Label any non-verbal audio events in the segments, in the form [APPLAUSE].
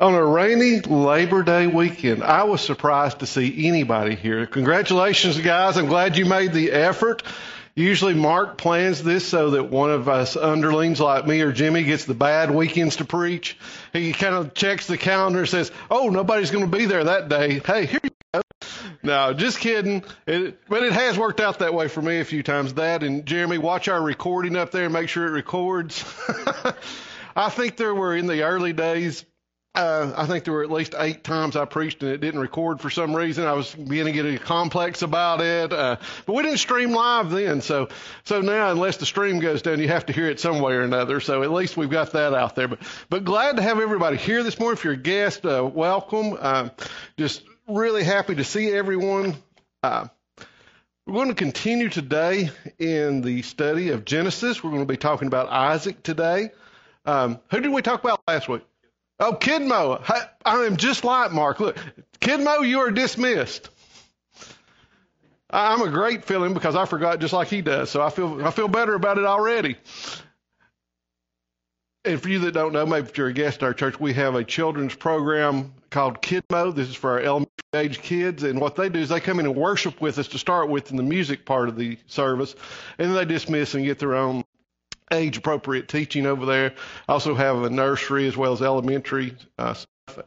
on a rainy Labor Day weekend. I was surprised to see anybody here. Congratulations, guys. I'm glad you made the effort. Usually Mark plans this so that one of us underlings like me or Jimmy gets the bad weekends to preach. He kind of checks the calendar and says, Oh, nobody's going to be there that day. Hey, here you go. No, just kidding. It, but it has worked out that way for me a few times. That and Jeremy, watch our recording up there and make sure it records. [LAUGHS] I think there were in the early days I think there were at least eight times I preached and it didn't record for some reason. I was beginning to get a complex about it, uh, but we didn't stream live then. So, so now unless the stream goes down, you have to hear it some way or another. So at least we've got that out there. But, but glad to have everybody here this morning. If you're a guest, uh, welcome. Uh, just really happy to see everyone. Uh, we're going to continue today in the study of Genesis. We're going to be talking about Isaac today. Um, who did we talk about last week? Oh, Kidmo, I am just like Mark. Look, Kidmo, you are dismissed. I'm a great feeling because I forgot just like he does, so I feel I feel better about it already. And for you that don't know, maybe if you're a guest in our church, we have a children's program called Kidmo. This is for our elementary age kids, and what they do is they come in and worship with us to start with in the music part of the service, and then they dismiss and get their own age appropriate teaching over there. Also have a nursery as well as elementary uh, stuff.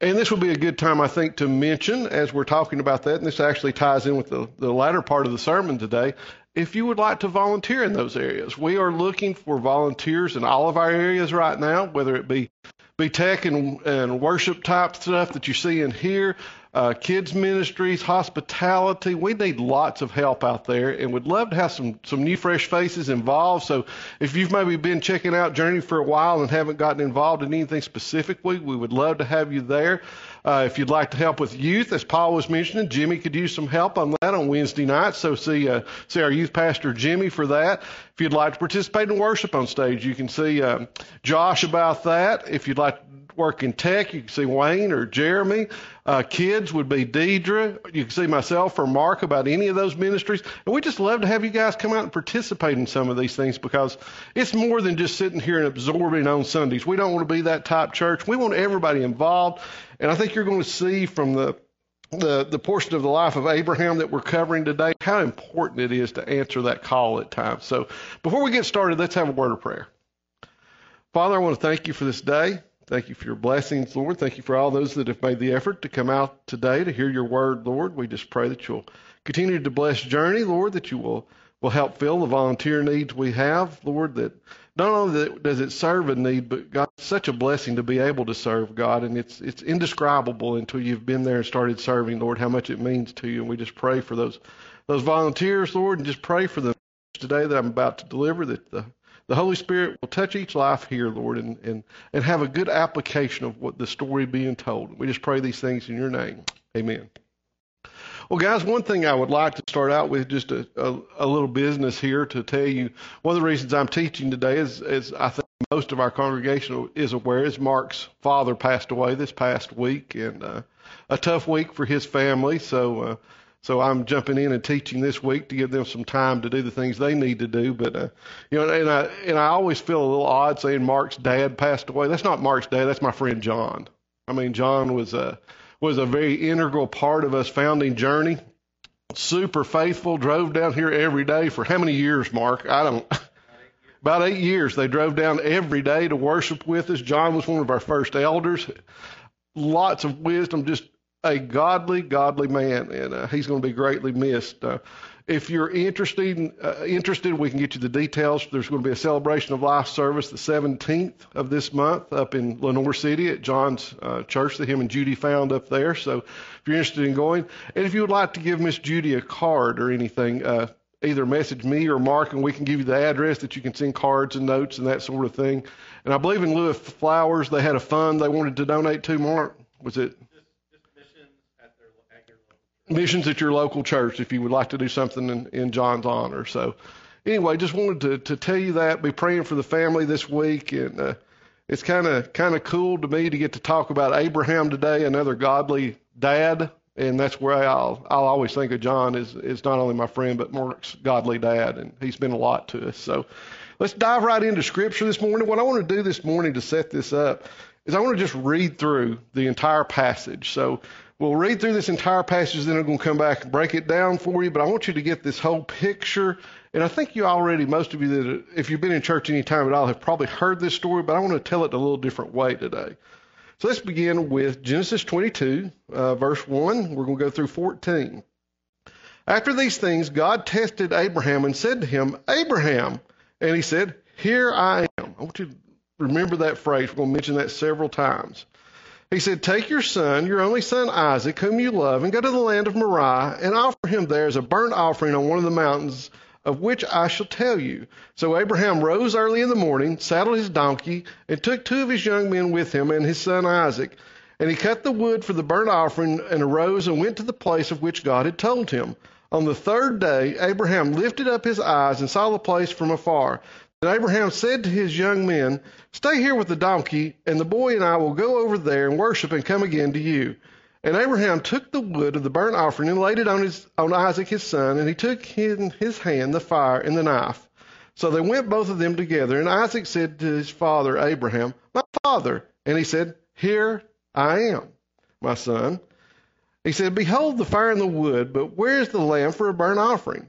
And this will be a good time, I think, to mention as we're talking about that, and this actually ties in with the, the latter part of the sermon today. If you would like to volunteer in those areas, we are looking for volunteers in all of our areas right now, whether it be be tech and, and worship type stuff that you see in here, uh, kids ministries, hospitality. We need lots of help out there, and would love to have some some new fresh faces involved. So if you've maybe been checking out Journey for a while and haven't gotten involved in anything specifically, we would love to have you there. Uh, if you'd like to help with youth, as Paul was mentioning, Jimmy could use some help on that on Wednesday night. So see uh, see our youth pastor Jimmy for that. If you'd like to participate in worship on stage, you can see uh, Josh about that. If you'd like to work in tech, you can see Wayne or Jeremy. Uh, kids would be Deidre. You can see myself or Mark about any of those ministries. And we just love to have you guys come out and participate in some of these things because it's more than just sitting here and absorbing on Sundays. We don't want to be that type church. We want everybody involved. And I think you're going to see from the the, the portion of the life of Abraham that we're covering today, how important it is to answer that call at times. So before we get started, let's have a word of prayer. Father, I want to thank you for this day. Thank you for your blessings, Lord. Thank you for all those that have made the effort to come out today to hear your word, Lord. We just pray that you'll continue to bless Journey, Lord, that you will, will help fill the volunteer needs we have, Lord, that not only does it serve a need, but God, it's such a blessing to be able to serve God, and it's it's indescribable until you've been there and started serving, Lord, how much it means to you. And we just pray for those those volunteers, Lord, and just pray for them today that I'm about to deliver, that the the Holy Spirit will touch each life here, Lord, and, and, and have a good application of what the story being told. We just pray these things in your name. Amen. Well, guys, one thing I would like to start out with just a, a, a little business here to tell you. One of the reasons I'm teaching today is, is I think most of our congregation is aware is Mark's father passed away this past week, and uh, a tough week for his family. So uh, so I'm jumping in and teaching this week to give them some time to do the things they need to do. But uh, you know, and I and I always feel a little odd saying Mark's dad passed away. That's not Mark's dad. That's my friend John. I mean, John was a was a very integral part of us founding Journey. Super faithful. Drove down here every day for how many years, Mark? I don't. About eight years. They drove down every day to worship with us. John was one of our first elders. Lots of wisdom, just a godly, godly man, and uh, he's going to be greatly missed. Uh, if you're interested, uh, interested, we can get you the details. There's going to be a celebration of life service the 17th of this month up in Lenoir City at John's uh, church that him and Judy found up there. So if you're interested in going, and if you would like to give Miss Judy a card or anything, uh, either message me or Mark, and we can give you the address that you can send cards and notes and that sort of thing. And I believe in lieu of flowers, they had a fund they wanted to donate to. Mark, was it? Missions at your local church if you would like to do something in, in John's honor. So, anyway, just wanted to, to tell you that. Be praying for the family this week, and uh, it's kind of kind of cool to me to get to talk about Abraham today, another godly dad, and that's where I'll I'll always think of John as is not only my friend but Mark's godly dad, and he's been a lot to us. So. let's dive right into Scripture this morning. What I want to do this morning to set this up is I want to just read through the entire passage. So we'll read through this entire passage, then I'm going to come back and break it down for you. But I want you to get this whole picture. And I think you already, most of you that, if you've been in church any time at all, have probably heard this story, but I want to tell it a little different way today. So let's begin with Genesis 22, uh, verse 1. We're going to go through 14. After these things, God tested Abraham and said to him, Abraham. And he said, Here I am. I want you to remember that phrase. We're going to mention that several times. He said, Take your son, your only son Isaac, whom you love, and go to the land of Moriah, and offer him there as a burnt offering on one of the mountains of which I shall tell you. So Abraham rose early in the morning, saddled his donkey, and took two of his young men with him and his son Isaac. And he cut the wood for the burnt offering, and arose and went to the place of which God had told him. On the third day, Abraham lifted up his eyes and saw the place from afar. Then Abraham said to his young men, Stay here with the donkey, and the boy and I will go over there and worship and come again to you. And Abraham took the wood of the burnt offering and laid it on, his, on Isaac his son, and he took in his hand the fire and the knife. So they went both of them together, and Isaac said to his father Abraham, My father. And he said, Here I am, my son. He said, Behold the fire and the wood, but where is the lamb for a burnt offering?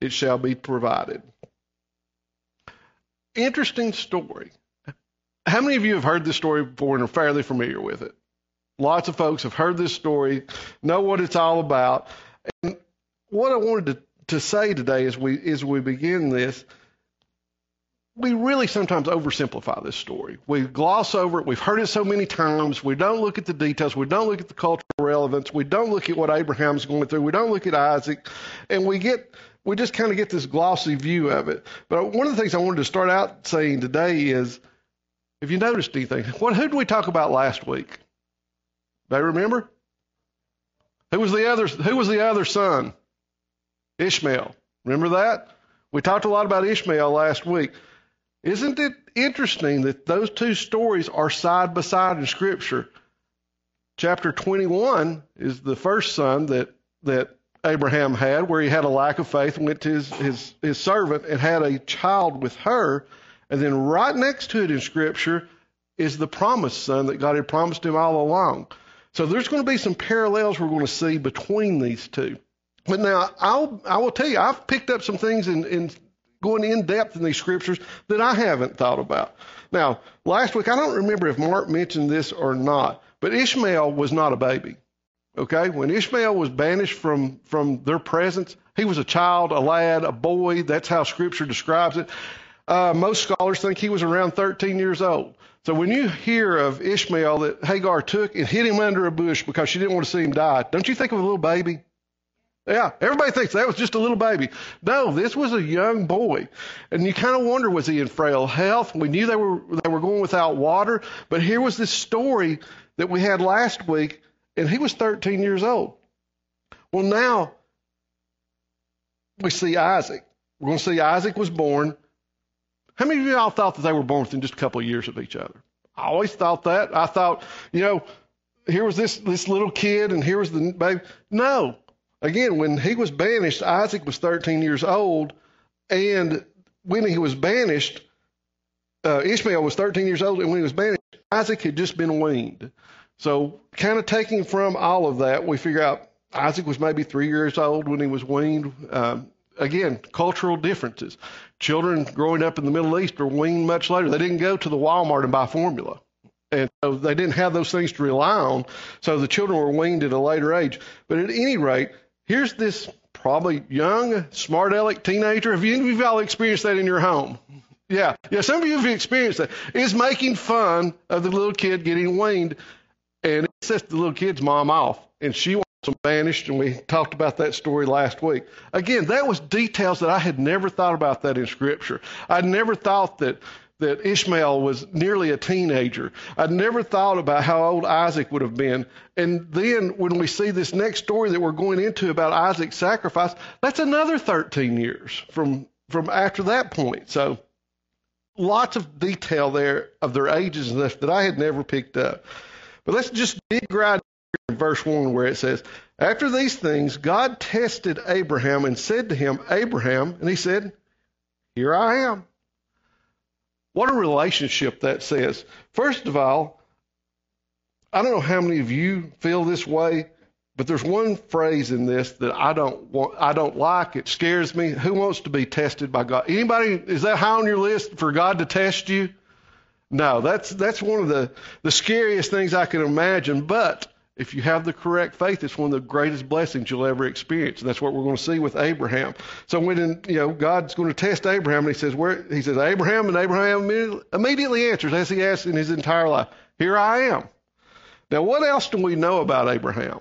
it shall be provided. Interesting story. How many of you have heard this story before and are fairly familiar with it? Lots of folks have heard this story, know what it's all about. And what I wanted to, to say today as we as we begin this, we really sometimes oversimplify this story. We gloss over it. We've heard it so many times. We don't look at the details. We don't look at the cultural relevance. We don't look at what Abraham's going through. We don't look at Isaac. And we get we just kind of get this glossy view of it. But one of the things I wanted to start out saying today is, if you noticed anything, what who did we talk about last week? They remember? Who was the other? Who was the other son? Ishmael. Remember that? We talked a lot about Ishmael last week. Isn't it interesting that those two stories are side by side in Scripture? Chapter 21 is the first son that that Abraham had, where he had a lack of faith and went to his, his, his servant and had a child with her. And then right next to it in Scripture is the promised son that God had promised him all along. So there's going to be some parallels we're going to see between these two. But now I'll I will tell you I've picked up some things in, in going in depth in these scriptures that I haven't thought about. Now last week I don't remember if Mark mentioned this or not, but Ishmael was not a baby. Okay, when Ishmael was banished from from their presence, he was a child, a lad, a boy. That's how Scripture describes it. Uh, most scholars think he was around 13 years old. So when you hear of Ishmael that Hagar took and hid him under a bush because she didn't want to see him die, don't you think of a little baby? Yeah, everybody thinks that was just a little baby. No, this was a young boy. And you kind of wonder was he in frail health? We knew they were they were going without water, but here was this story that we had last week and he was 13 years old. Well, now we see Isaac. We're going to see Isaac was born. How many of y'all thought that they were born within just a couple of years of each other? I always thought that. I thought, you know, here was this this little kid, and here was the baby. No, again, when he was banished, Isaac was 13 years old, and when he was banished, uh, Ishmael was 13 years old, and when he was banished, Isaac had just been weaned. So, kind of taking from all of that, we figure out Isaac was maybe three years old when he was weaned. Um, again, cultural differences. Children growing up in the Middle East are weaned much later. They didn't go to the Walmart and buy formula. And so they didn't have those things to rely on. So the children were weaned at a later age. But at any rate, here's this probably young, smart aleck teenager. Have you, have all experienced that in your home? Yeah. Yeah, some of you have experienced that. Is making fun of the little kid getting weaned and it sets the little kid's mom off. And she wants them banished, and we talked about that story last week. Again, that was details that I had never thought about that in Scripture. I'd never thought that that Ishmael was nearly a teenager. I'd never thought about how old Isaac would have been. And then when we see this next story that we're going into about Isaac's sacrifice, that's another 13 years from from after that point. So lots of detail there of their ages and stuff that I had never picked up. But let's just dig right in verse 1 where it says, After these things, God tested Abraham and said to him, Abraham, and he said, Here I am. What a relationship that says. First of all, I don't know how many of you feel this way, but there's one phrase in this that I don't want, I don't like. It scares me. Who wants to be tested by God? Anybody? Is that high on your list for God to test you? No, that's that's one of the the scariest things I can imagine. But if you have the correct faith, it's one of the greatest blessings you'll ever experience. And that's what we're going to see with Abraham. So when in, you know God's going to test Abraham, and He says, "Where?" He says, "Abraham," and Abraham immediately answers, as he asked in his entire life, "Here I am." Now, what else do we know about Abraham?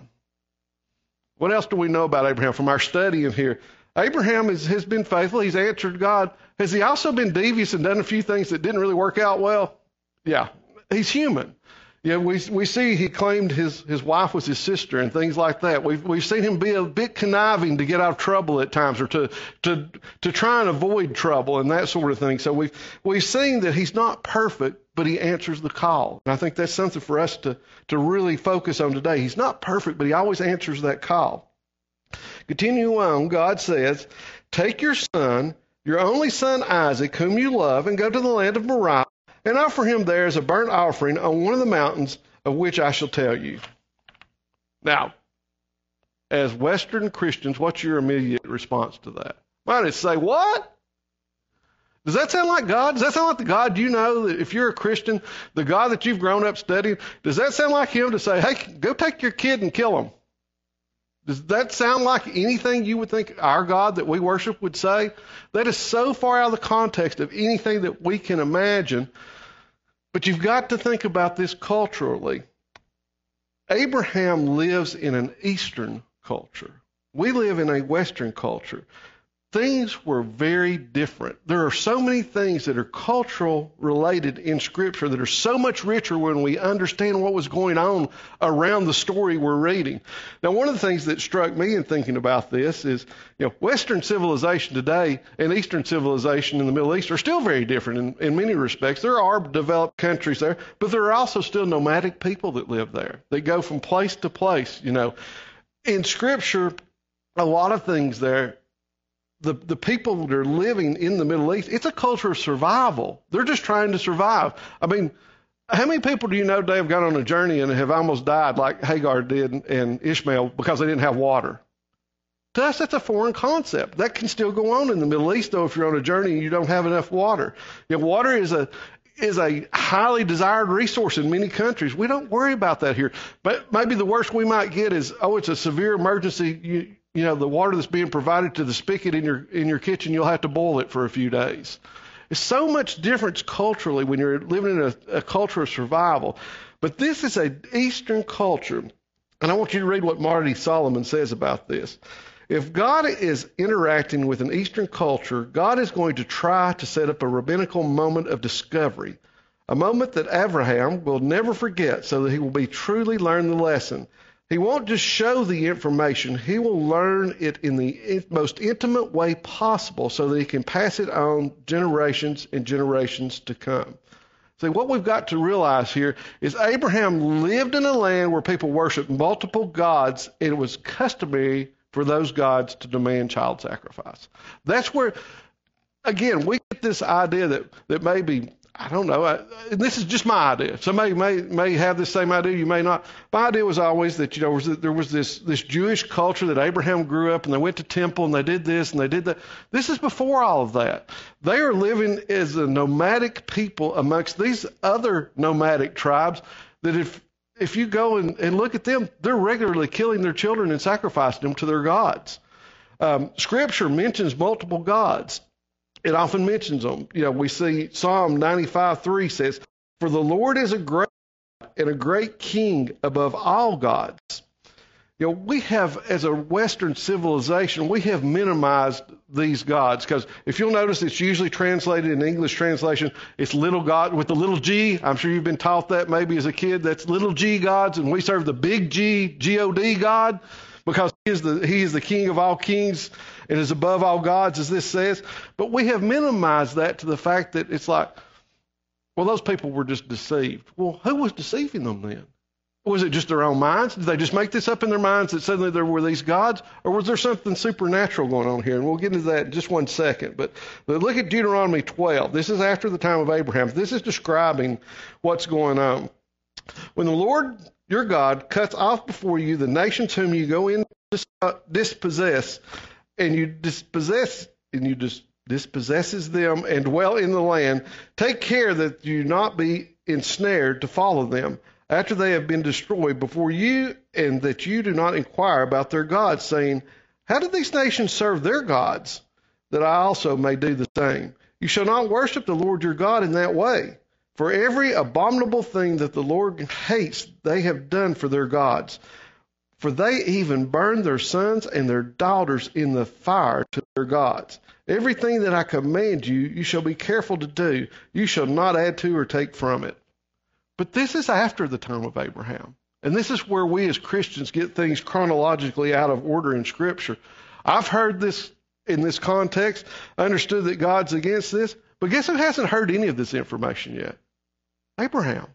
What else do we know about Abraham from our study in here? Abraham has been faithful. He's answered God. Has he also been devious and done a few things that didn't really work out well? Yeah, he's human. Yeah, we we see he claimed his his wife was his sister and things like that. We've we've seen him be a bit conniving to get out of trouble at times, or to to to try and avoid trouble and that sort of thing. So we've we've seen that he's not perfect, but he answers the call. And I think that's something for us to to really focus on today. He's not perfect, but he always answers that call. Continue on, God says, "Take your son, your only son Isaac, whom you love, and go to the land of Moriah." And offer him there as a burnt offering on one of the mountains of which I shall tell you. Now, as Western Christians, what's your immediate response to that? Might it say, What? Does that sound like God? Does that sound like the God you know? That if you're a Christian, the God that you've grown up studying, does that sound like Him to say, Hey, go take your kid and kill him? Does that sound like anything you would think our God that we worship would say? That is so far out of the context of anything that we can imagine. But you've got to think about this culturally. Abraham lives in an Eastern culture. We live in a Western culture things were very different. There are so many things that are cultural related in Scripture that are so much richer when we understand what was going on around the story we're reading. Now, one of the things that struck me in thinking about this is, you know, Western civilization today and Eastern civilization in the Middle East are still very different in, in many respects. There are developed countries there, but there are also still nomadic people that live there. They go from place to place, you know. In Scripture, a lot of things there the, the people that are living in the Middle East, it's a culture of survival. They're just trying to survive. I mean, how many people do you know today have gone on a journey and have almost died like Hagar did and Ishmael because they didn't have water? To us, that's a foreign concept. That can still go on in the Middle East, though, if you're on a journey and you don't have enough water. You know, water is a is a highly desired resource in many countries. We don't worry about that here. But maybe the worst we might get is, oh, it's a severe emergency. You, you know, the water that's being provided to the spigot in your in your kitchen, you'll have to boil it for a few days. It's so much difference culturally when you're living in a, a culture of survival. But this is an Eastern culture, and I want you to read what Marty Solomon says about this. If God is interacting with an Eastern culture, God is going to try to set up a rabbinical moment of discovery, a moment that Abraham will never forget so that he will be truly learn the lesson. He won't just show the information, he will learn it in the most intimate way possible so that he can pass it on generations and generations to come. See, what we've got to realize here is Abraham lived in a land where people worshiped multiple gods, and it was customary for those gods to demand child sacrifice. That's where, again, we get this idea that, that maybe I don't know. I, this is just my idea. Somebody may may have the same idea. You may not. My idea was always that you know was that there was this this Jewish culture that Abraham grew up and they went to temple and they did this and they did that. This is before all of that. They are living as a nomadic people amongst these other nomadic tribes. That if if you go and, and look at them, they're regularly killing their children and sacrificing them to their gods. Um, scripture mentions multiple gods it often mentions them. You know, we see Psalm 95 3 says, For the Lord is a great and a great king above all gods. You know, we have, as a Western civilization, we have minimized these gods because if you'll notice, it's usually translated in English translation, it's little God with the little g. I'm sure you've been taught that maybe as a kid. That's little g gods, and we serve the big G, G O D God because he is the he is the king of all kings and is above all gods, as this says. But we have minimized that to the fact that it's like, well, those people were just deceived. Well, who was deceiving them then? Was it just their own minds? Did they just make this up in their minds that suddenly there were these gods? Or was there something supernatural going on here? And we'll get into that in just one second. But, but look at Deuteronomy 12. This is after the time of Abraham. This is describing what's going on. When the Lord your God cuts off before you the nations whom you go in to uh, dispossess, and you dispossess and you dis- dispossesses them and dwell in the land, take care that you not be ensnared to follow them after they have been destroyed before you, and that you do not inquire about their gods, saying, How did these nations serve their gods, that I also may do the same? You shall not worship the Lord your God in that way. For every abominable thing that the Lord hates, they have done for their gods. For they even burned their sons and their daughters in the fire to their gods. Everything that I command you, you shall be careful to do. You shall not add to or take from it. But this is after the time of Abraham. And this is where we as Christians get things chronologically out of order in Scripture. I've heard this in this context, understood that God's against this, but guess who hasn't heard any of this information yet? Abraham.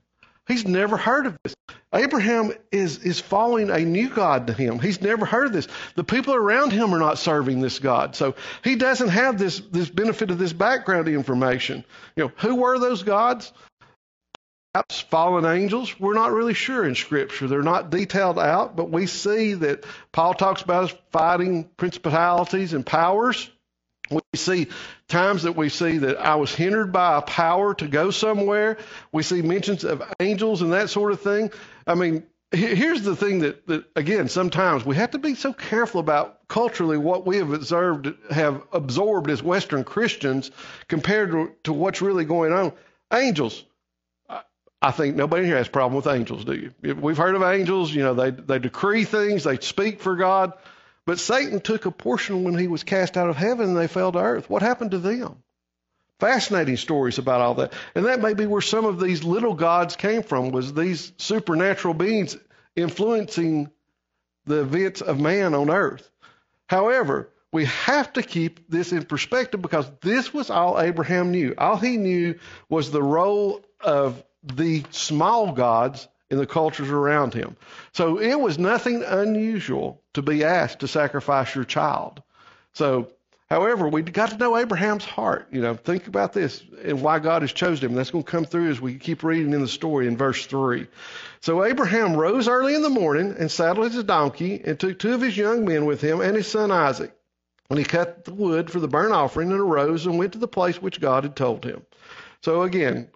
He's never heard of this. Abraham is, is following a new God to him. He's never heard of this. The people around him are not serving this God. So he doesn't have this, this benefit of this background information. You know, who were those gods? Perhaps fallen angels. We're not really sure in Scripture. They're not detailed out, but we see that Paul talks about fighting principalities and powers. We see times that we see that I was hindered by a power to go somewhere. We see mentions of angels and that sort of thing. I mean, here's the thing that, that again, sometimes we have to be so careful about culturally what we have observed, have absorbed as Western Christians compared to, to what's really going on. Angels. I think nobody here has a problem with angels, do you? We've heard of angels, you know, they, they decree things, they speak for God. But Satan took a portion when he was cast out of heaven and they fell to earth. What happened to them? Fascinating stories about all that. And that may be where some of these little gods came from, was these supernatural beings influencing the events of man on earth. However, we have to keep this in perspective because this was all Abraham knew. All he knew was the role of the small gods in the cultures around him. So it was nothing unusual to be asked to sacrifice your child. So, however, we got to know Abraham's heart. You know, think about this and why God has chosen him. That's going to come through as we keep reading in the story in verse 3. So Abraham rose early in the morning and saddled his donkey and took two of his young men with him and his son Isaac. And he cut the wood for the burnt offering and arose and went to the place which God had told him. So again,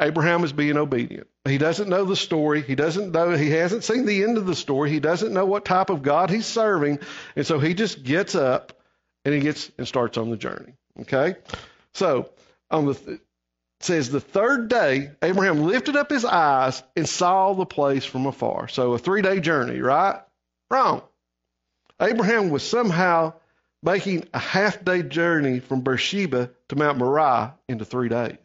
Abraham is being obedient. He doesn't know the story. He doesn't know, he hasn't seen the end of the story. He doesn't know what type of God he's serving. And so he just gets up and he gets and starts on the journey. Okay? So, on the, says the third day, Abraham lifted up his eyes and saw the place from afar. So, a three day journey, right? Wrong. Abraham was somehow making a half day journey from Beersheba to Mount Moriah into three days.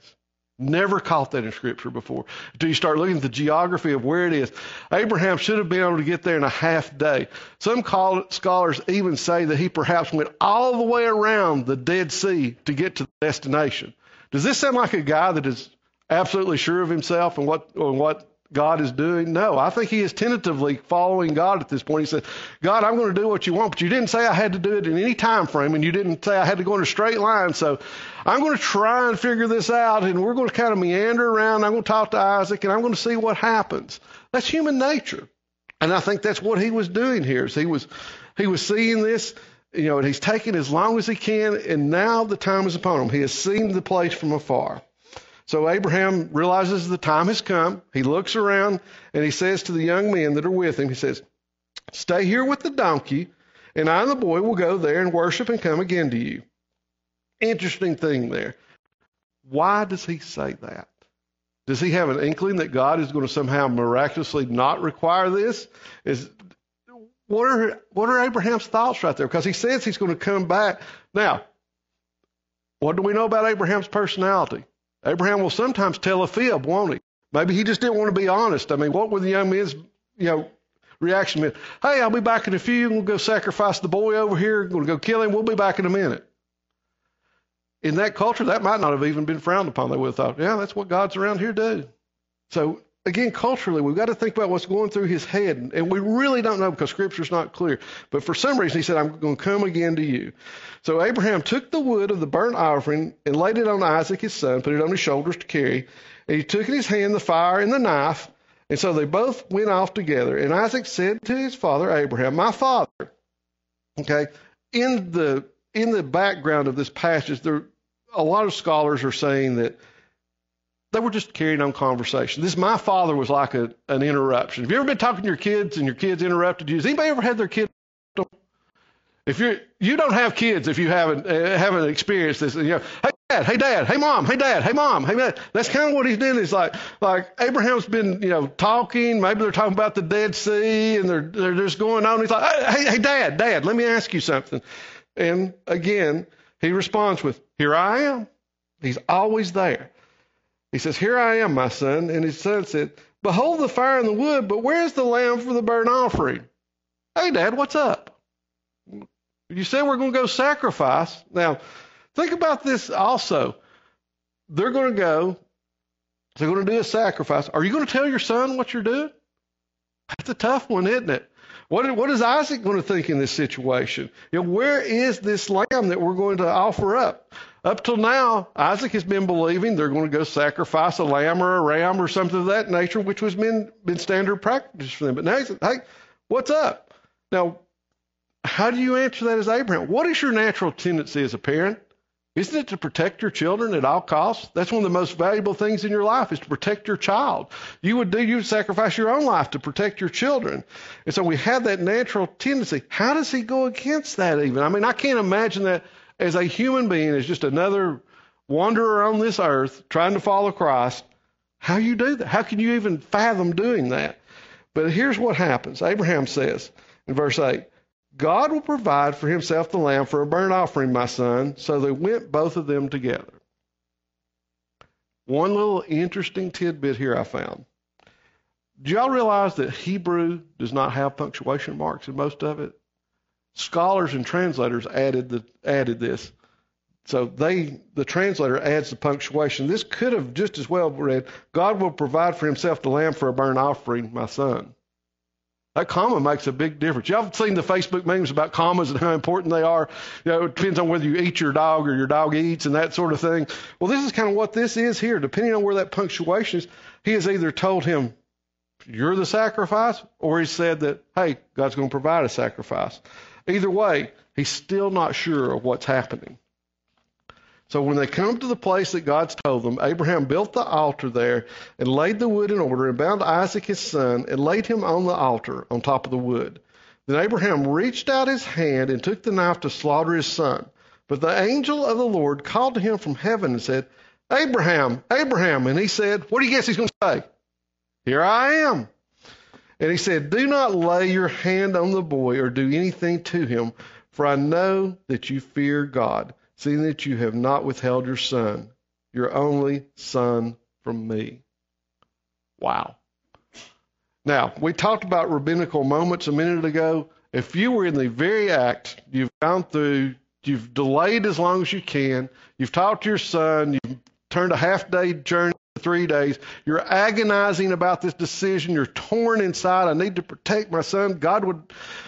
Never caught that in Scripture before until you start looking at the geography of where it is. Abraham should have been able to get there in a half day. Some scholars even say that he perhaps went all the way around the Dead Sea to get to the destination. Does this sound like a guy that is absolutely sure of himself and what, and what God is doing? No, I think he is tentatively following God at this point. He said, God, I'm going to do what you want, but you didn't say I had to do it in any time frame, and you didn't say I had to go in a straight line. So I'm going to try and figure this out, and we're going to kind of meander around. I'm going to talk to Isaac, and I'm going to see what happens. That's human nature. And I think that's what he was doing here. Is he was he was seeing this, you know, and he's taking as long as he can, and now the time is upon him. He has seen the place from afar. So Abraham realizes the time has come. He looks around and he says to the young men that are with him, he says, Stay here with the donkey, and I and the boy will go there and worship and come again to you. Interesting thing there. Why does he say that? Does he have an inkling that God is going to somehow miraculously not require this? Is what are what are Abraham's thoughts right there? Because he says he's going to come back. Now, what do we know about Abraham's personality? Abraham will sometimes tell a fib, won't he? Maybe he just didn't want to be honest. I mean, what would the young man's, you know, reaction be? Hey, I'll be back in a few. We'll go sacrifice the boy over here. We'll go kill him. We'll be back in a minute. In that culture, that might not have even been frowned upon. They would have thought, yeah, that's what gods around here do. So again, culturally, we've got to think about what's going through his head. And we really don't know because Scripture's not clear. But for some reason, he said, I'm going to come again to you. So Abraham took the wood of the burnt offering and laid it on Isaac, his son, put it on his shoulders to carry. And he took in his hand the fire and the knife. And so they both went off together. And Isaac said to his father, Abraham, My father. Okay. In the in the background of this passage, there a lot of scholars are saying that they were just carrying on conversation. This my father was like a, an interruption. Have you ever been talking to your kids and your kids interrupted you? Has anybody ever had their kid? If you you don't have kids, if you haven't uh, haven't experienced this, you know, hey dad, hey dad, hey mom, hey dad, hey mom, hey dad. That's kind of what he's doing. Is like like Abraham's been you know talking. Maybe they're talking about the Dead Sea and they're they're just going on. He's like, hey hey dad, dad, let me ask you something. And again, he responds with, "Here I am." He's always there. He says, Here I am, my son. And his son said, Behold the fire and the wood, but where's the lamb for the burnt offering? Hey, Dad, what's up? You said we're going to go sacrifice. Now, think about this also. They're going to go, they're going to do a sacrifice. Are you going to tell your son what you're doing? That's a tough one, isn't it? What, what is Isaac going to think in this situation? You know, where is this lamb that we're going to offer up? Up till now, Isaac has been believing they're going to go sacrifice a lamb or a ram or something of that nature, which was been, been standard practice for them. But now he said, hey, what's up? Now, how do you answer that as Abraham? What is your natural tendency as a parent? Isn't it to protect your children at all costs? That's one of the most valuable things in your life is to protect your child. You would do, you would sacrifice your own life to protect your children. And so we have that natural tendency. How does he go against that even? I mean, I can't imagine that as a human being, as just another wanderer on this earth trying to follow Christ, how you do that? How can you even fathom doing that? But here's what happens. Abraham says in verse 8, God will provide for himself the lamb for a burnt offering, my son. So they went both of them together. One little interesting tidbit here I found. Do y'all realize that Hebrew does not have punctuation marks in most of it? Scholars and translators added the added this. So they the translator adds the punctuation. This could have just as well read, God will provide for himself the lamb for a burnt offering, my son. That comma makes a big difference. Y'all seen the Facebook memes about commas and how important they are. You know, it depends on whether you eat your dog or your dog eats and that sort of thing. Well, this is kind of what this is here. Depending on where that punctuation is, he has either told him, you're the sacrifice, or he said that, hey, God's going to provide a sacrifice. Either way, he's still not sure of what's happening. So when they come to the place that God's told them, Abraham built the altar there and laid the wood in order and bound Isaac his son and laid him on the altar on top of the wood. Then Abraham reached out his hand and took the knife to slaughter his son. But the angel of the Lord called to him from heaven and said, Abraham, Abraham. And he said, What do you guess he's going to say? Here I am. And he said, Do not lay your hand on the boy or do anything to him, for I know that you fear God, seeing that you have not withheld your son, your only son, from me. Wow. Now, we talked about rabbinical moments a minute ago. If you were in the very act, you've gone through, you've delayed as long as you can, you've talked to your son, you've turned a half day journey three days. You're agonizing about this decision. You're torn inside. I need to protect my son. God would,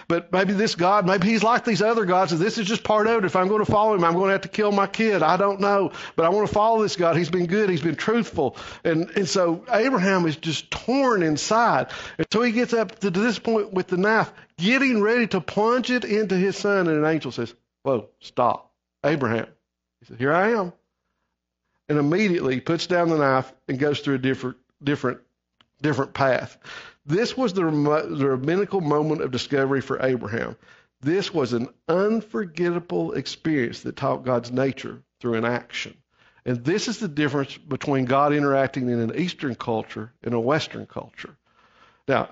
but maybe this God, maybe he's like these other gods. And this is just part of it. If I'm going to follow him, I'm going to have to kill my kid. I don't know, but I want to follow this God. He's been good. He's been truthful. And, and so Abraham is just torn inside. And so he gets up to this point with the knife, getting ready to plunge it into his son. And an angel says, Whoa, stop. Abraham. He said, Here I am and immediately puts down the knife and goes through a different, different, different path. This was the, the rabbinical moment of discovery for Abraham. This was an unforgettable experience that taught God's nature through an action. And this is the difference between God interacting in an Eastern culture and a Western culture. Now,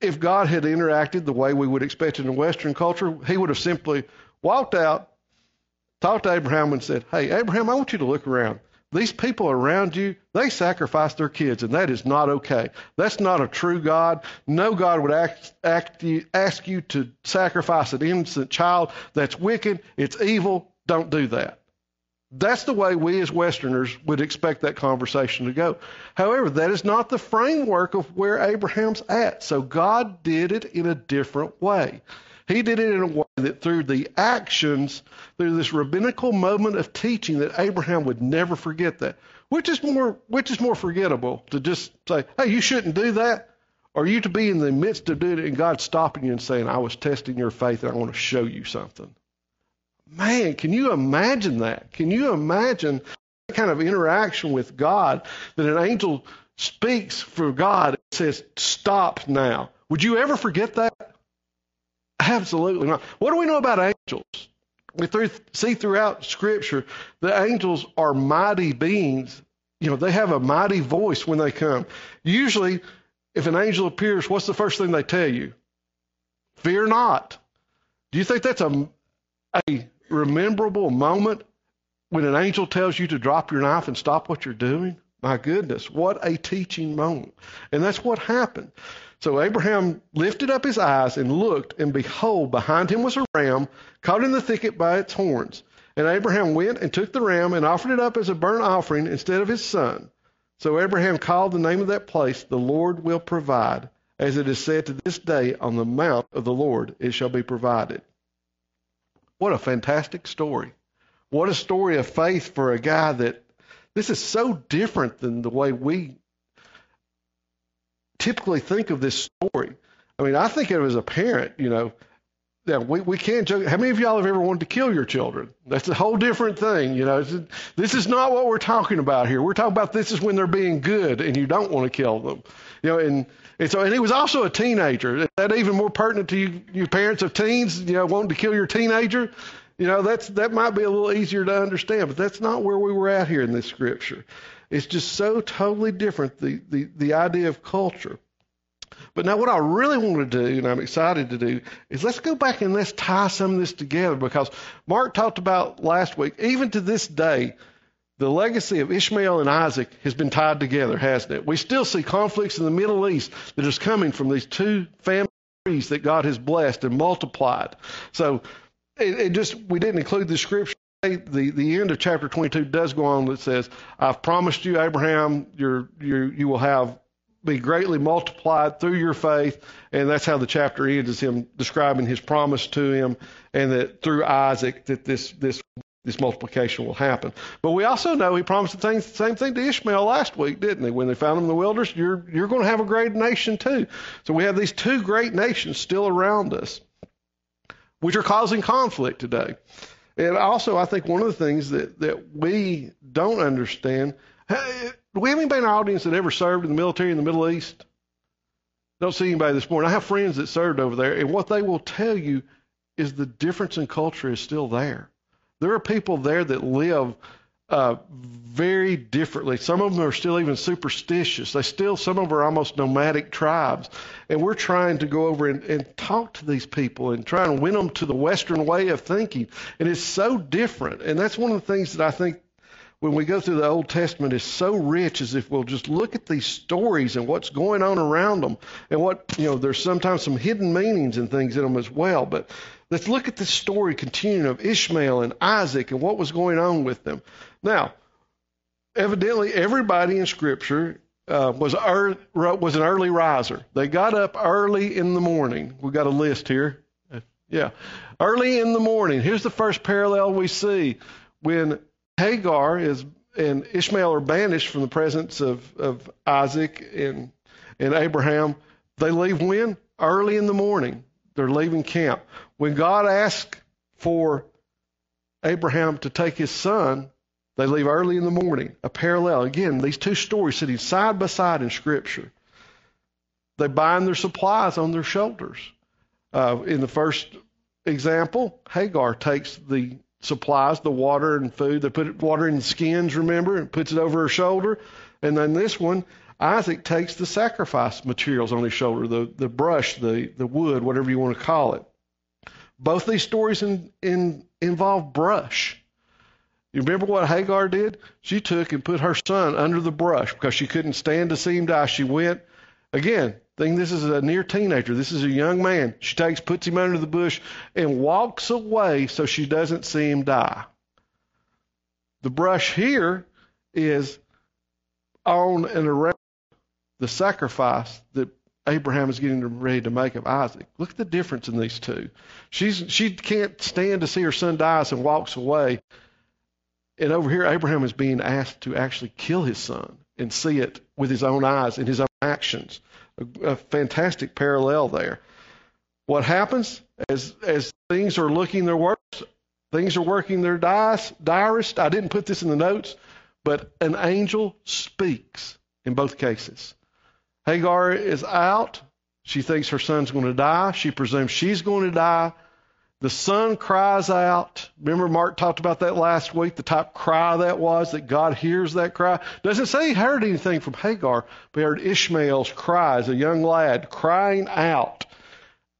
if God had interacted the way we would expect in a Western culture, he would have simply walked out, talked to Abraham, and said, Hey, Abraham, I want you to look around. These people around you, they sacrifice their kids, and that is not okay. That's not a true God. No God would ask, you, ask you to sacrifice an innocent child. That's wicked. It's evil. Don't do that. That's the way we as Westerners would expect that conversation to go. However, that is not the framework of where Abraham's at. So God did it in a different way. He did it in a way that through the actions, through this rabbinical moment of teaching, that Abraham would never forget that. Which is more, which is more forgettable to just say, "Hey, you shouldn't do that," or you to be in the midst of doing it and God stopping you and saying, "I was testing your faith and I want to show you something." Man, can you imagine that? Can you imagine that kind of interaction with God that an angel speaks for God and says, "Stop now"? Would you ever forget that? Absolutely not. What do we know about angels? We see throughout Scripture the angels are mighty beings. You know, they have a mighty voice when they come. Usually, if an angel appears, what's the first thing they tell you? Fear not. Do you think that's a, a rememberable moment when an angel tells you to drop your knife and stop what you're doing? My goodness, what a teaching moment. And that's what happened. So Abraham lifted up his eyes and looked, and behold, behind him was a ram caught in the thicket by its horns. And Abraham went and took the ram and offered it up as a burnt offering instead of his son. So Abraham called the name of that place, The Lord will provide. As it is said to this day, On the mount of the Lord it shall be provided. What a fantastic story. What a story of faith for a guy that this is so different than the way we typically think of this story. I mean, I think of it as a parent, you know, yeah, we, we can't joke. How many of y'all have ever wanted to kill your children? That's a whole different thing. You know, this is not what we're talking about here. We're talking about this is when they're being good and you don't want to kill them. You know, and, and so, and he was also a teenager. Is that even more pertinent to you, you parents of teens, you know, wanting to kill your teenager? You know, that's, that might be a little easier to understand, but that's not where we were at here in this scripture. It's just so totally different, the, the, the idea of culture. But now, what I really want to do, and I'm excited to do, is let's go back and let's tie some of this together because Mark talked about last week, even to this day, the legacy of Ishmael and Isaac has been tied together, hasn't it? We still see conflicts in the Middle East that is coming from these two families that God has blessed and multiplied. So it, it just we didn't include the scripture the, the end of chapter 22 does go on that says, I've promised you, Abraham, you're, you will have be greatly multiplied through your faith. And that's how the chapter ends, is him describing his promise to him and that through Isaac that this, this, this multiplication will happen. But we also know he promised the same, same thing to Ishmael last week, didn't he? When they found him in the wilderness, you're, you're going to have a great nation too. So we have these two great nations still around us, which are causing conflict today. And also, I think one of the things that, that we don't understand, hey, do we have anybody in our audience that ever served in the military in the Middle East? Don't see anybody this morning. I have friends that served over there, and what they will tell you is the difference in culture is still there. There are people there that live uh, very differently. Some of them are still even superstitious. They still, some of them are almost nomadic tribes. And we're trying to go over and, and talk to these people and try and win them to the Western way of thinking. And it's so different. And that's one of the things that I think when we go through the Old Testament is so rich as if we'll just look at these stories and what's going on around them and what, you know, there's sometimes some hidden meanings and things in them as well. But let's look at the story continuing of Ishmael and Isaac and what was going on with them. Now, evidently everybody in Scripture uh, was was an early riser. They got up early in the morning. We've got a list here. Yeah, early in the morning. Here's the first parallel we see when Hagar is and Ishmael are banished from the presence of, of Isaac and and Abraham. They leave when early in the morning. They're leaving camp. When God asks for Abraham to take his son, they leave early in the morning. A parallel. Again, these two stories sitting side by side in Scripture. They bind their supplies on their shoulders. Uh, in the first example, Hagar takes the supplies, the water and food. They put water in skins, remember, and puts it over her shoulder. And then this one, Isaac takes the sacrifice materials on his shoulder, the, the brush, the, the wood, whatever you want to call it. Both these stories in, in, involve brush. You remember what Hagar did? She took and put her son under the brush because she couldn't stand to see him die. She went, again, think this is a near teenager. This is a young man. She takes, puts him under the bush, and walks away so she doesn't see him die. The brush here is on and around the sacrifice that Abraham is getting ready to make of Isaac. Look at the difference in these two. She's she can't stand to see her son dies and walks away. And over here, Abraham is being asked to actually kill his son and see it with his own eyes and his own actions. A, a fantastic parallel there. What happens as as things are looking their worst, things are working their dice, direst. I didn't put this in the notes, but an angel speaks in both cases. Hagar is out. She thinks her son's going to die. She presumes she's going to die. The son cries out. Remember, Mark talked about that last week, the type cry that was, that God hears that cry. Doesn't say he heard anything from Hagar, but he heard Ishmael's cry as a young lad crying out.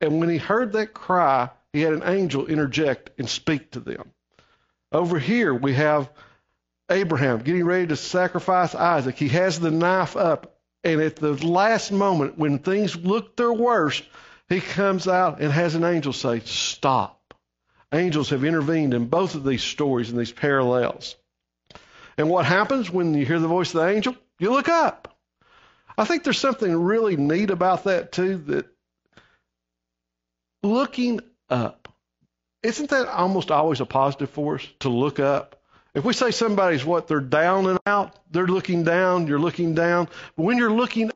And when he heard that cry, he had an angel interject and speak to them. Over here, we have Abraham getting ready to sacrifice Isaac. He has the knife up, and at the last moment, when things look their worst, he comes out and has an angel say, Stop. Angels have intervened in both of these stories and these parallels. And what happens when you hear the voice of the angel? You look up. I think there's something really neat about that, too, that looking up, isn't that almost always a positive for us to look up? If we say somebody's what, they're down and out, they're looking down, you're looking down. But when you're looking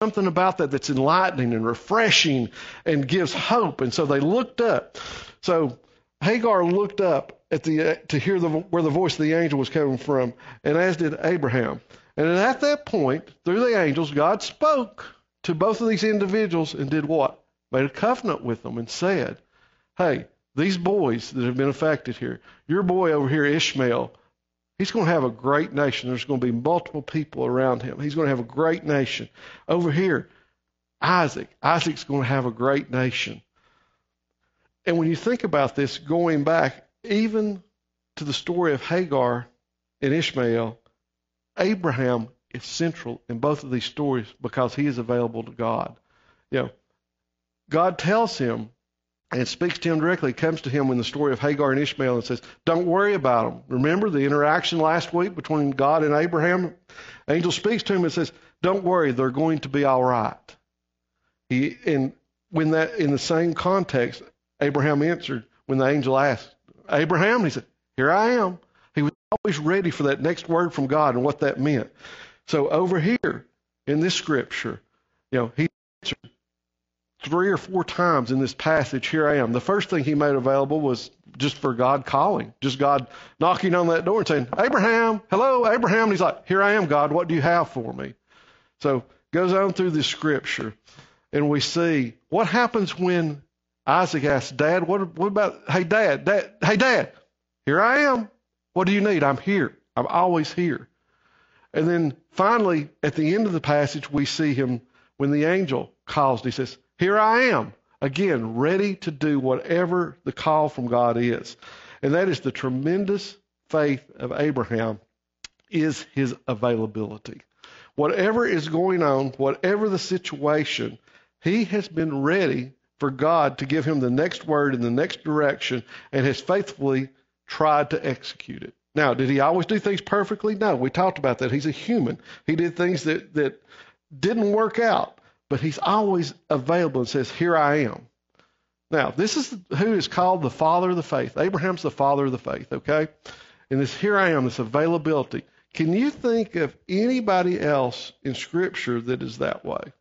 something about that that's enlightening and refreshing and gives hope. And so they looked up. So Hagar looked up at the to hear the where the voice of the angel was coming from, and as did Abraham. And at that point, through the angels, God spoke to both of these individuals and did what? Made a covenant with them and said, "Hey, these boys that have been affected here, your boy over here, Ishmael, He's going to have a great nation. There's going to be multiple people around him. He's going to have a great nation. Over here, Isaac. Isaac's going to have a great nation. And when you think about this, going back even to the story of Hagar and Ishmael, Abraham is central in both of these stories because he is available to God. You know, God tells him and speaks to him directly, comes to him in the story of Hagar and Ishmael and says, Don't worry about them. Remember the interaction last week between God and Abraham? Angel speaks to him and says, Don't worry, they're going to be all right. He and when that in the same context, Abraham answered when the angel asked, Abraham, he said, Here I am. He was always ready for that next word from God and what that meant. So over here in this scripture, you know, he answered, three or four times in this passage, here I am. The first thing he made available was just for God calling, just God knocking on that door and saying, Abraham, hello, Abraham. And he's like, Here I am, God. What do you have for me? So goes on through the scripture, and we see what happens when Isaac asks, Dad, what, what about, hey, Dad, Dad, hey, Dad, here I am. What do you need? I'm here. I'm always here. And then finally, at the end of the passage, we see him when the angel calls. He says, here I am, again, ready to do whatever the call from God is. And that is the tremendous faith of Abraham is his availability. Whatever is going on, whatever the situation, he has been ready for God to give him the next word in the next direction and has faithfully tried to execute it. Now, did he always do things perfectly? No. We talked about that. He's a human. He did things that, that didn't work out, but he's always available and says, Here I am. Now, this is who is called the father of the faith. Abraham's the father of the faith, okay? And this here I am, this availability. Can you think of anybody else in Scripture that is that way?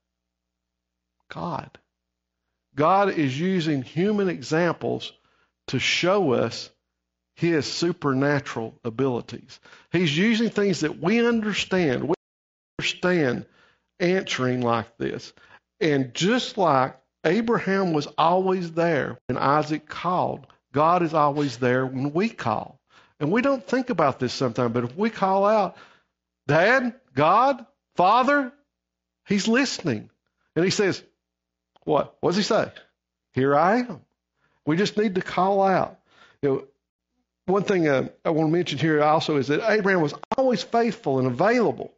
God. God is using human examples to show us his supernatural abilities. He's using things that we understand. We understand answering like this. And just like Abraham was always there when Isaac called, God is always there when we call. And we don't think about this sometimes, but if we call out, Dad, God, Father, He's listening. And He says, What? What does He say? Here I am. We just need to call out. You know, one thing uh, I want to mention here also is that Abraham was always faithful and available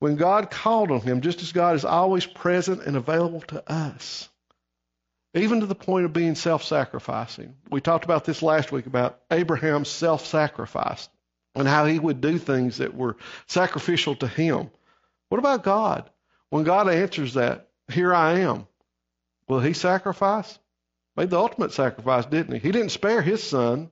when God called on him, just as God is always present and available to us, even to the point of being self sacrificing. We talked about this last week about Abraham's self sacrifice and how he would do things that were sacrificial to him. What about God? When God answers that, here I am, will he sacrifice? Made the ultimate sacrifice, didn't he? He didn't spare his son.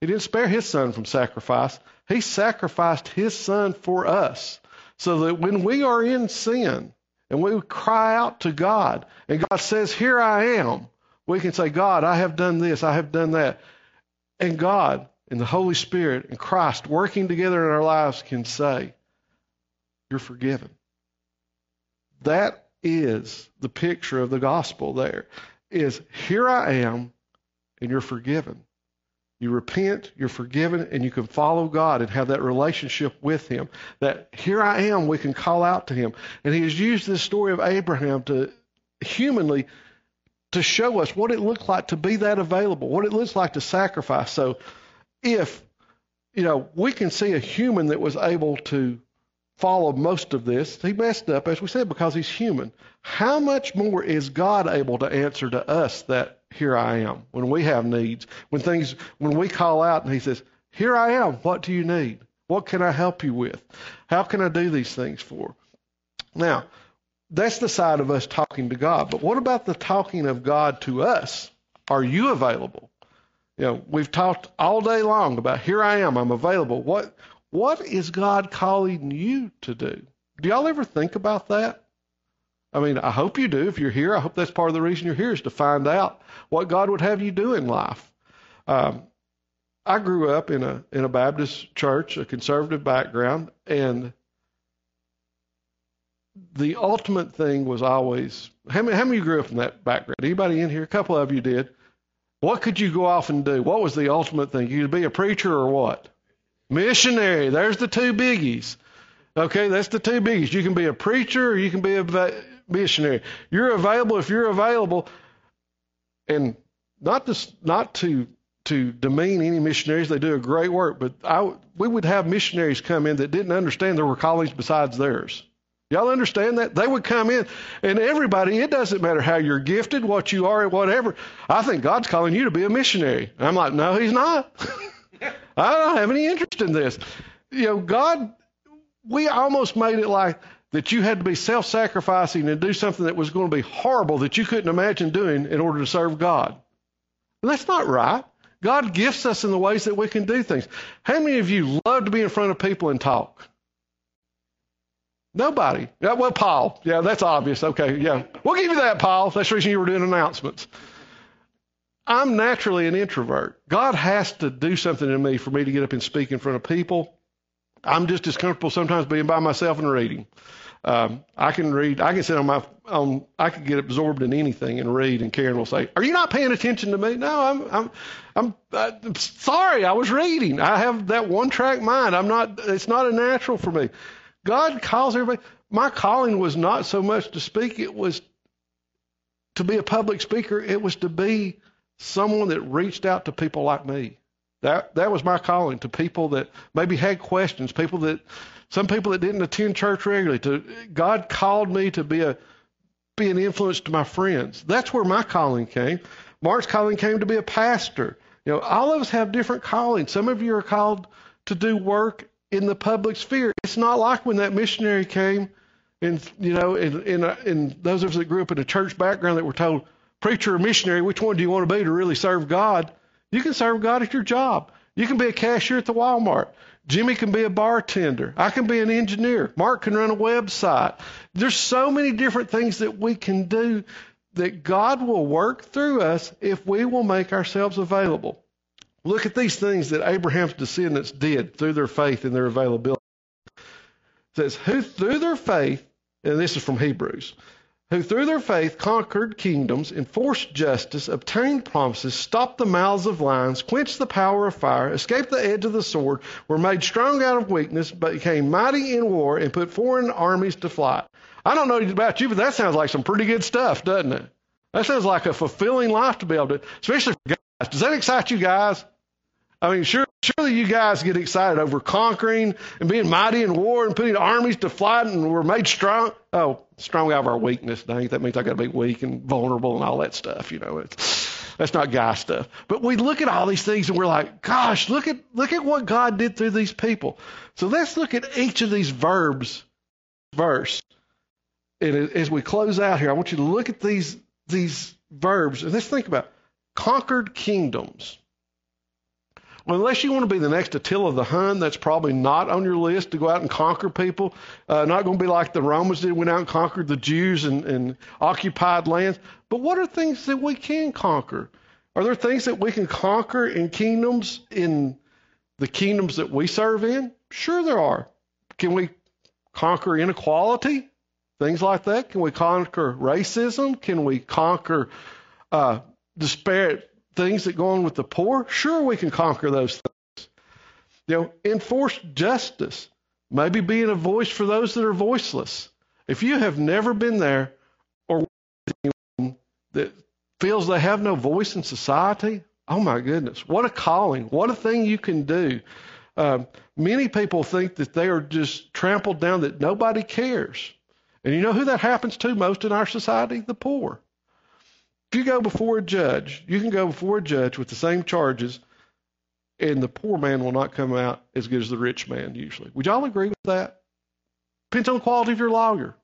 He didn't spare his son from sacrifice. He sacrificed his son for us. So that when we are in sin and we cry out to God and God says, Here I am, we can say, God, I have done this, I have done that. And God and the Holy Spirit and Christ working together in our lives can say, You're forgiven. That is the picture of the gospel there. Is here I am and you're forgiven. You repent, you're forgiven, and you can follow God and have that relationship with Him. That here I am, we can call out to Him. And He has used this story of Abraham to humanly to show us what it looked like to be that available, what it looks like to sacrifice. So if, you know, we can see a human that was able to follow most of this, he messed up, as we said, because he's human. How much more is God able to answer to us that here I am. When we have needs, when things, when we call out and He says, Here I am. What do you need? What can I help you with? How can I do these things for? Now, that's the side of us talking to God. But what about the talking of God to us? Are you available? You know, we've talked all day long about here I am, I'm available. What what is God calling you to do? Do y'all ever think about that? I mean, I hope you do. If you're here, I hope that's part of the reason you're here is to find out what God would have you do in life. Um, I grew up in a in a Baptist church, a conservative background, and the ultimate thing was always how many, how many grew up in that background? Anybody in here? A couple of you did. What could you go off and do? What was the ultimate thing? You could be a preacher or what? Missionary. There's the two biggies. Okay, that's the two biggies. You can be a preacher or you can be a missionary. You're available if you're available, and not to not to to demean any missionaries. They do a great work, but I we would have missionaries come in that didn't understand there were callings besides theirs. Y'all understand that? They would come in, and everybody, it doesn't matter how you're gifted, what you are, whatever. I think God's calling you to be a missionary. I'm like, no, He's not. [LAUGHS] I don't have any interest in this. You know, God, we almost made it like that you had to be self sacrificing and do something that was going to be horrible that you couldn't imagine doing in order to serve God. And that's not right. God gifts us in the ways that we can do things. How many of you love to be in front of people and talk? Nobody. Yeah, well, Paul. Yeah, that's obvious. Okay, yeah. We'll give you that, Paul. That's the reason you were doing announcements. I'm naturally an introvert. God has to do something in me for me to get up and speak in front of people. I'm just as comfortable sometimes being by myself and reading. Um, I can read. I can sit on my on. I can get absorbed in anything and read. And Karen will say, "Are you not paying attention to me?" No, I'm. I'm. I'm, I'm sorry. I was reading. I have that one track mind. I'm not. It's not a natural for me. God calls everybody. My calling was not so much to speak. It was to be a public speaker. It was to be someone that reached out to people like me. That that was my calling to people that maybe had questions, people that some people that didn't attend church regularly. To God called me to be a be an influence to my friends. That's where my calling came. Mark's calling came to be a pastor. You know, all of us have different callings. Some of you are called to do work in the public sphere. It's not like when that missionary came, and you know, and, and, uh, and those of us that grew up in a church background that were told, preacher or missionary, which one do you want to be to really serve God? You can serve God at your job. You can be a cashier at the Walmart. Jimmy can be a bartender. I can be an engineer. Mark can run a website. There's so many different things that we can do that God will work through us if we will make ourselves available. Look at these things that Abraham's descendants did through their faith and their availability. It says, who through their faith, and this is from Hebrews, who through their faith conquered kingdoms, enforced justice, obtained promises, stopped the mouths of lions, quenched the power of fire, escaped the edge of the sword, were made strong out of weakness, but became mighty in war, and put foreign armies to flight. I don't know about you, but that sounds like some pretty good stuff, doesn't it? That sounds like a fulfilling life to be able to, especially for guys. Does that excite you guys? I mean, sure, surely you guys get excited over conquering and being mighty in war and putting armies to flight and we're made strong. Oh, strong out of our weakness. Dang, that means I got to be weak and vulnerable and all that stuff. You know, it's, that's not guy stuff. But we look at all these things and we're like, gosh, look at look at what God did through these people. So let's look at each of these verbs, verse. And as we close out here, I want you to look at these these verbs and let's think about conquered kingdoms. Unless you want to be the next Attila the Hun, that's probably not on your list to go out and conquer people. Uh, not going to be like the Romans did, went out and conquered the Jews and, and occupied lands. But what are things that we can conquer? Are there things that we can conquer in kingdoms, in the kingdoms that we serve in? Sure, there are. Can we conquer inequality? Things like that? Can we conquer racism? Can we conquer uh, disparate things that go on with the poor? Sure, we can conquer those things. You know, enforce justice, maybe being a voice for those that are voiceless. If you have never been there or that feels they have no voice in society, oh my goodness, what a calling, what a thing you can do. Uh, many people think that they are just trampled down, that nobody cares. And you know who that happens to most in our society? The poor. If you go before a judge, you can go before a judge with the same charges, and the poor man will not come out as good as the rich man usually. Would y'all agree with that? Depends on the quality of your lawyer.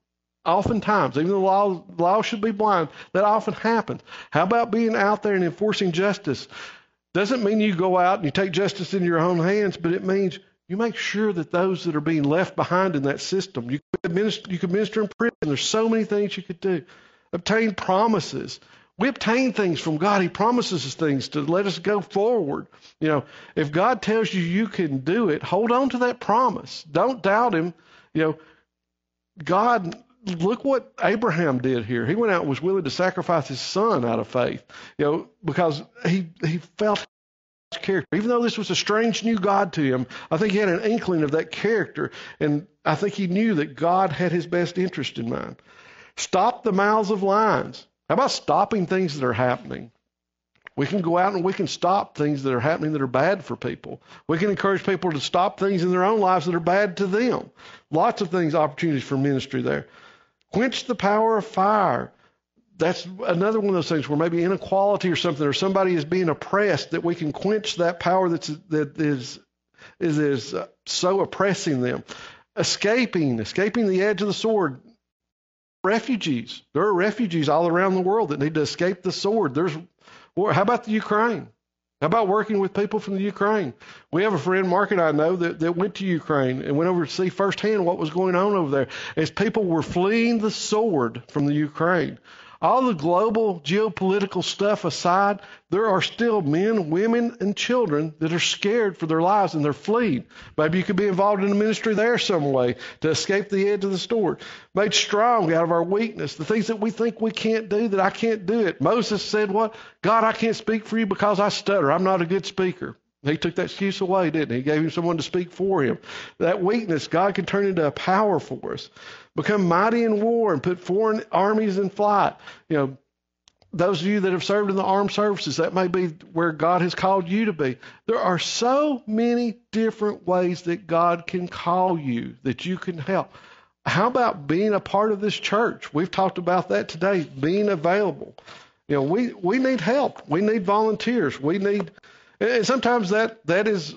Oftentimes, even though the law, law should be blind, that often happens. How about being out there and enforcing justice? Doesn't mean you go out and you take justice into your own hands, but it means you make sure that those that are being left behind in that system, you could minister, you could minister in prison. There's so many things you could do. Obtain promises. We obtain things from God. He promises us things to let us go forward. You know, if God tells you you can do it, hold on to that promise. Don't doubt Him. You know, God, look what Abraham did here. He went out and was willing to sacrifice his son out of faith. You know, because he he felt character. Even though this was a strange new God to him, I think he had an inkling of that character, and I think he knew that God had his best interest in mind. Stop the mouths of lions. How about stopping things that are happening? We can go out and we can stop things that are happening that are bad for people. We can encourage people to stop things in their own lives that are bad to them. Lots of things, opportunities for ministry there. Quench the power of fire. That's another one of those things where maybe inequality or something, or somebody is being oppressed, that we can quench that power that's that is is, is uh, so oppressing them. Escaping, escaping the edge of the sword refugees. There are refugees all around the world that need to escape the sword. There's, how about the Ukraine? How about working with people from the Ukraine? We have a friend, Mark and I know, that, that went to Ukraine and went over to see firsthand what was going on over there as people were fleeing the sword from the Ukraine. All the global geopolitical stuff aside, there are still men, women, and children that are scared for their lives and they're fleeing. Maybe you could be involved in a ministry there some way to escape the edge of the sword. Made strong out of our weakness, the things that we think we can't do, that I can't do it. Moses said, What? God, I can't speak for you because I stutter. I'm not a good speaker. He took that excuse away, didn't he? He gave him someone to speak for him. That weakness, God can turn into a power for us. Become mighty in war and put foreign armies in flight. You know, those of you that have served in the armed services, that may be where God has called you to be. There are so many different ways that God can call you, that you can help. How about being a part of this church? We've talked about that today, being available. You know, we, we need help. We need volunteers. We need And sometimes that that is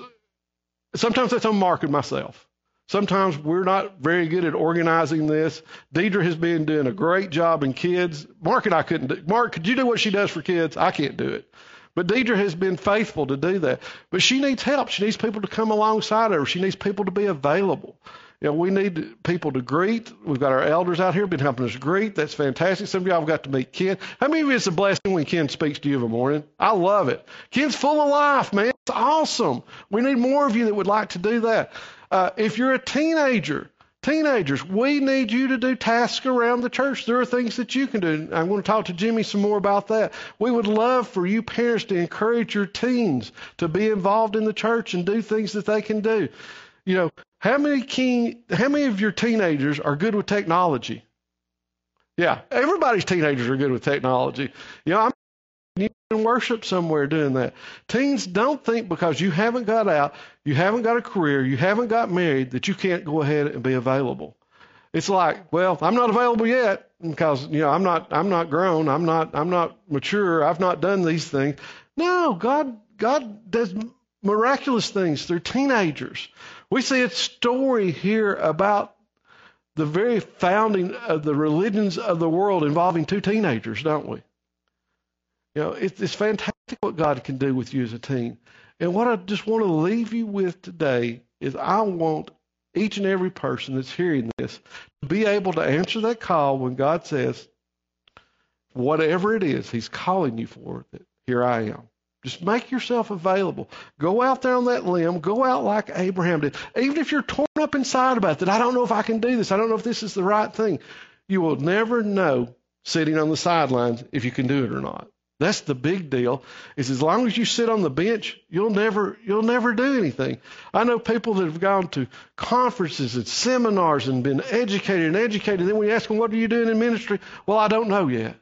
sometimes that's on Mark myself. Sometimes we're not very good at organizing this. Deidre has been doing a great job in kids. Mark and I couldn't do. Mark, could you do what she does for kids? I can't do it. But Deidre has been faithful to do that. But she needs help. She needs people to come alongside her. She needs people to be available. You know, we need people to greet. We've got our elders out here been helping us greet. That's fantastic. Some of y'all have got to meet Ken. How many of you it's a blessing when Ken speaks to you in the morning? I love it. Ken's full of life, man. It's awesome. We need more of you that would like to do that. Uh, if you're a teenager, teenagers, we need you to do tasks around the church. There are things that you can do. I'm going to talk to Jimmy some more about that. We would love for you parents to encourage your teens to be involved in the church and do things that they can do. You know, how many how many of your teenagers are good with technology? Yeah, everybody's teenagers are good with technology. You know, I'm in worship somewhere doing that. Teens don't think because you haven't got out, you haven't got a career, you haven't got married that you can't go ahead and be available. It's like, well, I'm not available yet because you know I'm not I'm not grown, I'm not I'm not mature, I've not done these things. No, God God does miraculous things through teenagers. We see a story here about the very founding of the religions of the world involving two teenagers, don't we? You know, it's, it's fantastic what God can do with you as a teen. And what I just want to leave you with today is I want each and every person that's hearing this to be able to answer that call when God says, whatever it is He's calling you for, that here I am. Just make yourself available. Go out there on that limb. Go out like Abraham did. Even if you're torn up inside about that, I don't know if I can do this. I don't know if this is the right thing. You will never know sitting on the sidelines if you can do it or not. That's the big deal. Is as long as you sit on the bench, you'll never you'll never do anything. I know people that have gone to conferences and seminars and been educated and educated. And Then we ask them, "What are you doing in ministry?" Well, I don't know yet.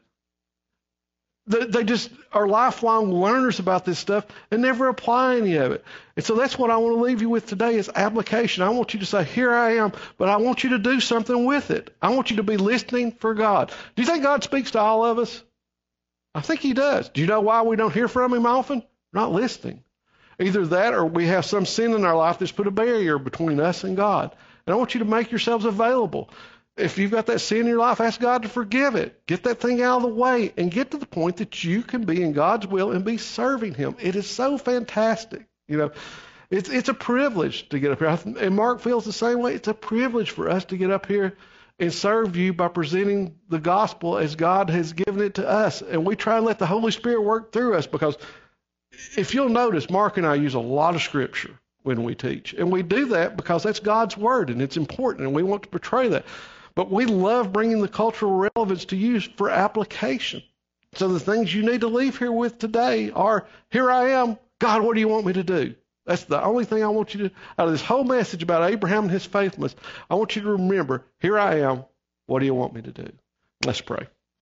They, They just are lifelong learners about this stuff and never apply any of it. And so that's what I want to leave you with today is application. I want you to say, here I am, but I want you to do something with it. I want you to be listening for God. Do you think God speaks to all of us? I think he does. Do you know why we don't hear from him often? We're not listening. Either that or we have some sin in our life that's put a barrier between us and God. And I want you to make yourselves available. If you've got that sin in your life, ask God to forgive it. Get that thing out of the way and get to the point that you can be in God's will and be serving Him. It is so fantastic. You know, it's it's a privilege to get up here. And Mark feels the same way. It's a privilege for us to get up here and serve you by presenting the gospel as God has given it to us. And we try and let the Holy Spirit work through us because if you'll notice, Mark and I use a lot of scripture when we teach. And we do that because that's God's word and it's important and we want to portray that. But we love bringing the cultural relevance to you for application. So the things you need to leave here with today are here I am. God, what do you want me to do? That's the only thing I want you to, out of this whole message about Abraham and his faithfulness, I want you to remember, here I am. What do you want me to do? Let's pray.